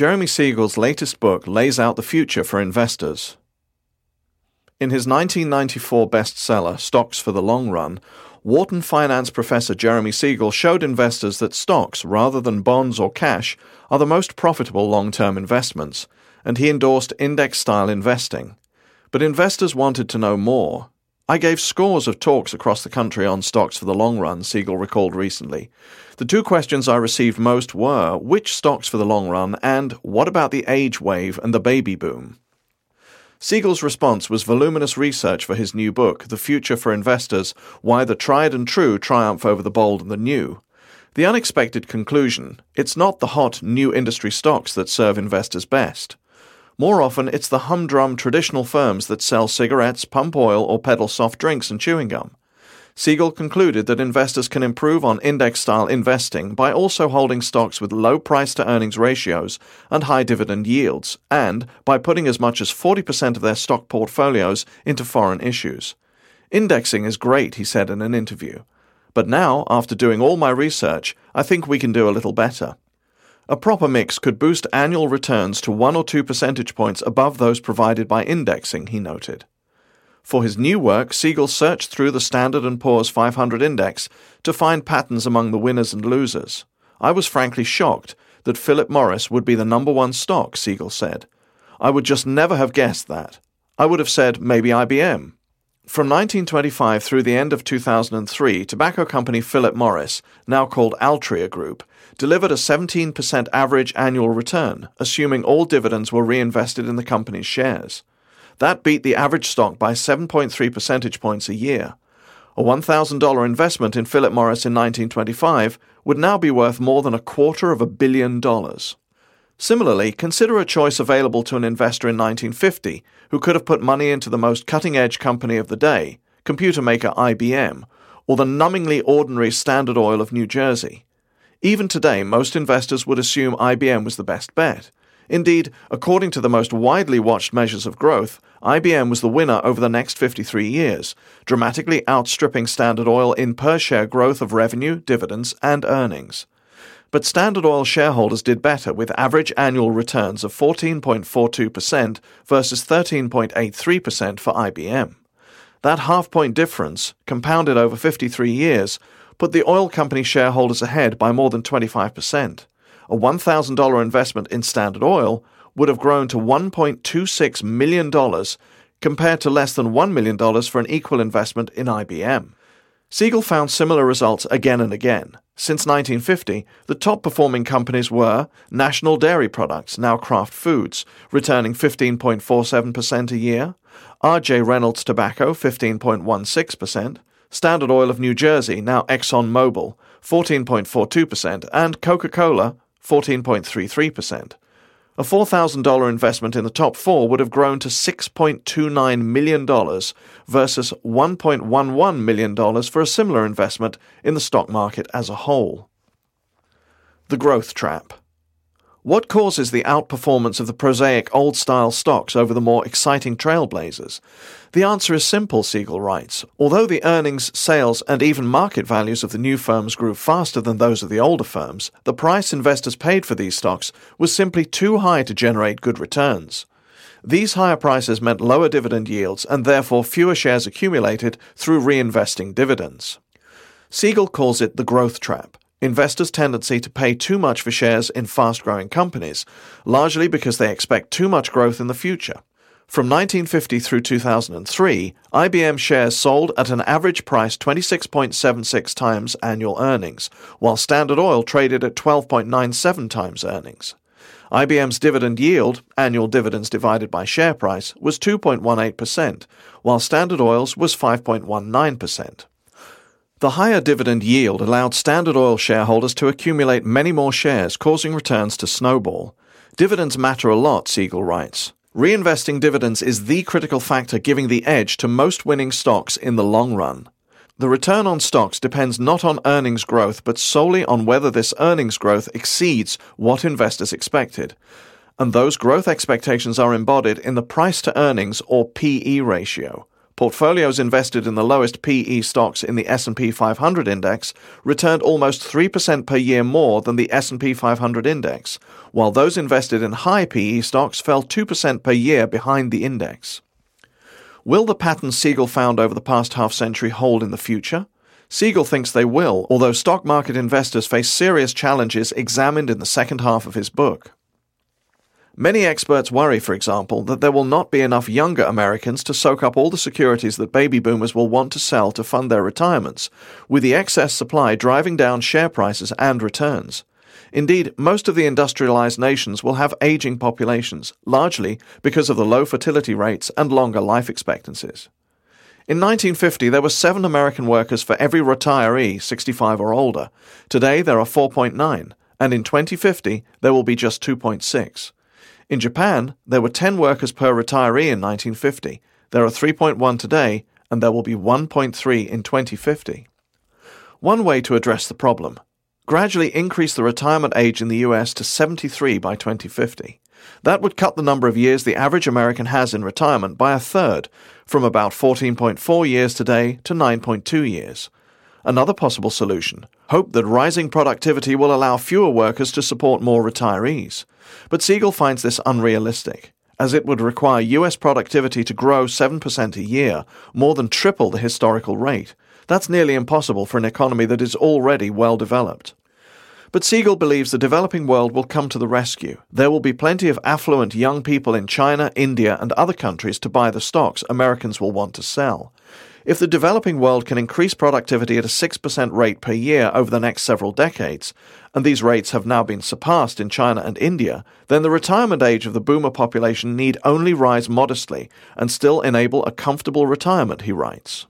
Jeremy Siegel's latest book lays out the future for investors. In his 1994 bestseller, Stocks for the Long Run, Wharton finance professor Jeremy Siegel showed investors that stocks, rather than bonds or cash, are the most profitable long term investments, and he endorsed index style investing. But investors wanted to know more. I gave scores of talks across the country on stocks for the long run, Siegel recalled recently. The two questions I received most were which stocks for the long run and what about the age wave and the baby boom? Siegel's response was voluminous research for his new book, The Future for Investors Why the Tried and True Triumph Over the Bold and the New. The unexpected conclusion it's not the hot new industry stocks that serve investors best. More often, it's the humdrum traditional firms that sell cigarettes, pump oil, or peddle soft drinks and chewing gum. Siegel concluded that investors can improve on index style investing by also holding stocks with low price to earnings ratios and high dividend yields, and by putting as much as 40% of their stock portfolios into foreign issues. Indexing is great, he said in an interview. But now, after doing all my research, I think we can do a little better. A proper mix could boost annual returns to one or two percentage points above those provided by indexing, he noted. For his new work, Siegel searched through the Standard & Poor's 500 index to find patterns among the winners and losers. I was frankly shocked that Philip Morris would be the number one stock, Siegel said. I would just never have guessed that. I would have said maybe IBM. From 1925 through the end of 2003, tobacco company Philip Morris, now called Altria Group, delivered a 17% average annual return, assuming all dividends were reinvested in the company's shares. That beat the average stock by 7.3 percentage points a year. A $1,000 investment in Philip Morris in 1925 would now be worth more than a quarter of a billion dollars. Similarly, consider a choice available to an investor in 1950 who could have put money into the most cutting edge company of the day, computer maker IBM, or the numbingly ordinary Standard Oil of New Jersey. Even today, most investors would assume IBM was the best bet. Indeed, according to the most widely watched measures of growth, IBM was the winner over the next 53 years, dramatically outstripping Standard Oil in per share growth of revenue, dividends, and earnings. But Standard Oil shareholders did better with average annual returns of 14.42% versus 13.83% for IBM. That half point difference, compounded over 53 years, put the oil company shareholders ahead by more than 25% a $1,000 investment in Standard Oil would have grown to $1.26 million compared to less than $1 million for an equal investment in IBM. Siegel found similar results again and again. Since 1950, the top performing companies were National Dairy Products, now Kraft Foods, returning 15.47% a year, R.J. Reynolds Tobacco, 15.16%, Standard Oil of New Jersey, now Exxon Mobil, 14.42%, and Coca Cola, 14.33%. A $4,000 investment in the top four would have grown to $6.29 million versus $1.11 million for a similar investment in the stock market as a whole. The Growth Trap. What causes the outperformance of the prosaic old style stocks over the more exciting trailblazers? The answer is simple, Siegel writes. Although the earnings, sales, and even market values of the new firms grew faster than those of the older firms, the price investors paid for these stocks was simply too high to generate good returns. These higher prices meant lower dividend yields and therefore fewer shares accumulated through reinvesting dividends. Siegel calls it the growth trap investors' tendency to pay too much for shares in fast growing companies, largely because they expect too much growth in the future. From 1950 through 2003, IBM shares sold at an average price 26.76 times annual earnings, while Standard Oil traded at 12.97 times earnings. IBM's dividend yield, annual dividends divided by share price, was 2.18%, while Standard Oil's was 5.19%. The higher dividend yield allowed Standard Oil shareholders to accumulate many more shares, causing returns to snowball. Dividends matter a lot, Siegel writes. Reinvesting dividends is the critical factor giving the edge to most winning stocks in the long run. The return on stocks depends not on earnings growth, but solely on whether this earnings growth exceeds what investors expected. And those growth expectations are embodied in the price to earnings or PE ratio Portfolios invested in the lowest PE stocks in the S&P 500 index returned almost 3% per year more than the S&P 500 index, while those invested in high PE stocks fell 2% per year behind the index. Will the patterns Siegel found over the past half century hold in the future? Siegel thinks they will, although stock market investors face serious challenges examined in the second half of his book. Many experts worry, for example, that there will not be enough younger Americans to soak up all the securities that baby boomers will want to sell to fund their retirements, with the excess supply driving down share prices and returns. Indeed, most of the industrialized nations will have aging populations, largely because of the low fertility rates and longer life expectancies. In 1950, there were seven American workers for every retiree 65 or older. Today, there are 4.9, and in 2050, there will be just 2.6. In Japan, there were 10 workers per retiree in 1950. There are 3.1 today, and there will be 1.3 in 2050. One way to address the problem gradually increase the retirement age in the US to 73 by 2050. That would cut the number of years the average American has in retirement by a third, from about 14.4 years today to 9.2 years. Another possible solution hope that rising productivity will allow fewer workers to support more retirees. But Siegel finds this unrealistic, as it would require US productivity to grow 7% a year, more than triple the historical rate. That's nearly impossible for an economy that is already well developed. But Siegel believes the developing world will come to the rescue. There will be plenty of affluent young people in China, India, and other countries to buy the stocks Americans will want to sell. If the developing world can increase productivity at a 6% rate per year over the next several decades, and these rates have now been surpassed in China and India, then the retirement age of the boomer population need only rise modestly and still enable a comfortable retirement, he writes.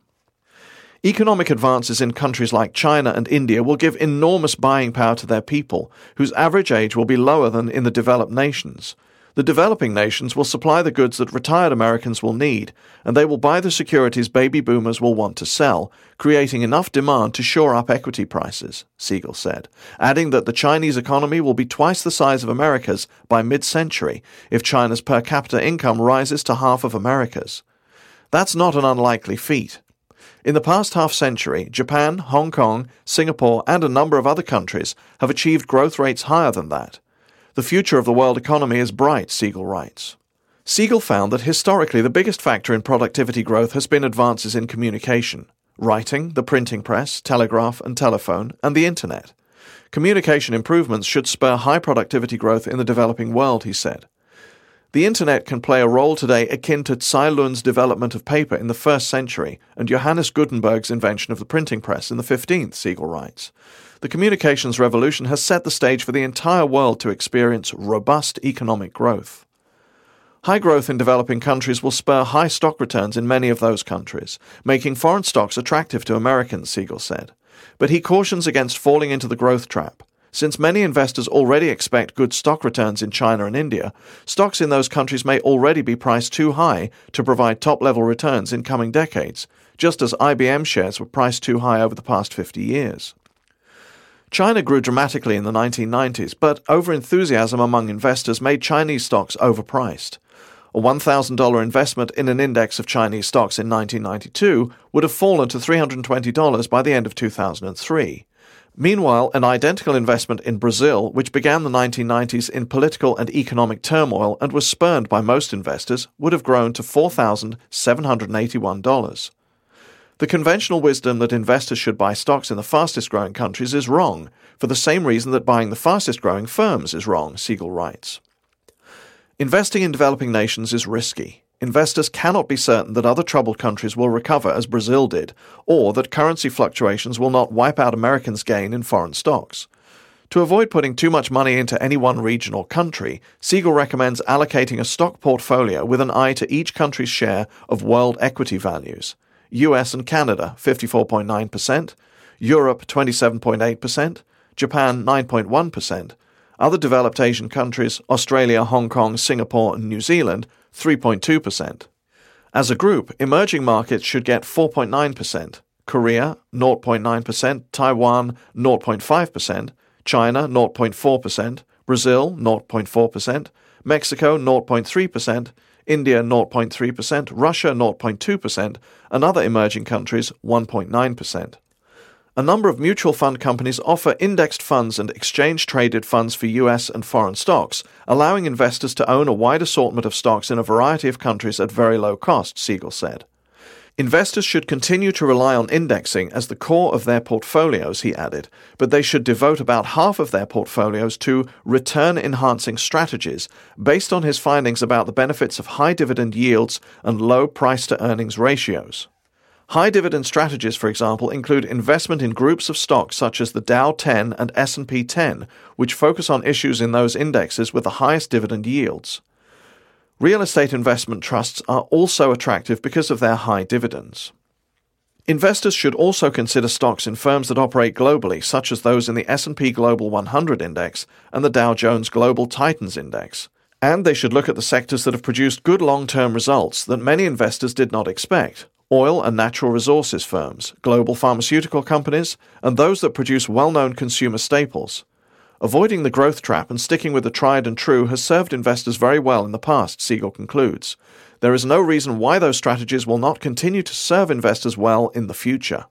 Economic advances in countries like China and India will give enormous buying power to their people, whose average age will be lower than in the developed nations. The developing nations will supply the goods that retired Americans will need, and they will buy the securities baby boomers will want to sell, creating enough demand to shore up equity prices, Siegel said, adding that the Chinese economy will be twice the size of America's by mid century if China's per capita income rises to half of America's. That's not an unlikely feat. In the past half century, Japan, Hong Kong, Singapore, and a number of other countries have achieved growth rates higher than that. The future of the world economy is bright, Siegel writes. Siegel found that historically the biggest factor in productivity growth has been advances in communication writing, the printing press, telegraph and telephone, and the Internet. Communication improvements should spur high productivity growth in the developing world, he said. The Internet can play a role today akin to Tsai Lun's development of paper in the first century and Johannes Gutenberg's invention of the printing press in the 15th, Siegel writes the communications revolution has set the stage for the entire world to experience robust economic growth. High growth in developing countries will spur high stock returns in many of those countries, making foreign stocks attractive to Americans, Siegel said. But he cautions against falling into the growth trap. Since many investors already expect good stock returns in China and India, stocks in those countries may already be priced too high to provide top level returns in coming decades, just as IBM shares were priced too high over the past 50 years. China grew dramatically in the 1990s, but overenthusiasm among investors made Chinese stocks overpriced. A $1,000 investment in an index of Chinese stocks in 1992 would have fallen to $320 by the end of 2003. Meanwhile, an identical investment in Brazil, which began the 1990s in political and economic turmoil and was spurned by most investors, would have grown to $4,781. The conventional wisdom that investors should buy stocks in the fastest growing countries is wrong, for the same reason that buying the fastest growing firms is wrong, Siegel writes. Investing in developing nations is risky. Investors cannot be certain that other troubled countries will recover as Brazil did, or that currency fluctuations will not wipe out Americans' gain in foreign stocks. To avoid putting too much money into any one region or country, Siegel recommends allocating a stock portfolio with an eye to each country's share of world equity values. US and Canada 54.9%, Europe 27.8%, Japan 9.1%, other developed Asian countries Australia, Hong Kong, Singapore, and New Zealand 3.2%. As a group, emerging markets should get 4.9%, Korea 0.9%, Taiwan 0.5%, China 0.4%, Brazil 0.4%, Mexico 0.3%, India 0.3%, Russia 0.2%, and other emerging countries 1.9%. A number of mutual fund companies offer indexed funds and exchange traded funds for US and foreign stocks, allowing investors to own a wide assortment of stocks in a variety of countries at very low cost, Siegel said. Investors should continue to rely on indexing as the core of their portfolios, he added, but they should devote about half of their portfolios to return enhancing strategies based on his findings about the benefits of high dividend yields and low price to earnings ratios. High dividend strategies, for example, include investment in groups of stocks such as the Dow 10 and S&P 10, which focus on issues in those indexes with the highest dividend yields. Real estate investment trusts are also attractive because of their high dividends. Investors should also consider stocks in firms that operate globally, such as those in the S&P Global 100 index and the Dow Jones Global Titans index. And they should look at the sectors that have produced good long-term results that many investors did not expect. Oil and natural resources firms, global pharmaceutical companies, and those that produce well-known consumer staples. Avoiding the growth trap and sticking with the tried and true has served investors very well in the past, Siegel concludes. There is no reason why those strategies will not continue to serve investors well in the future.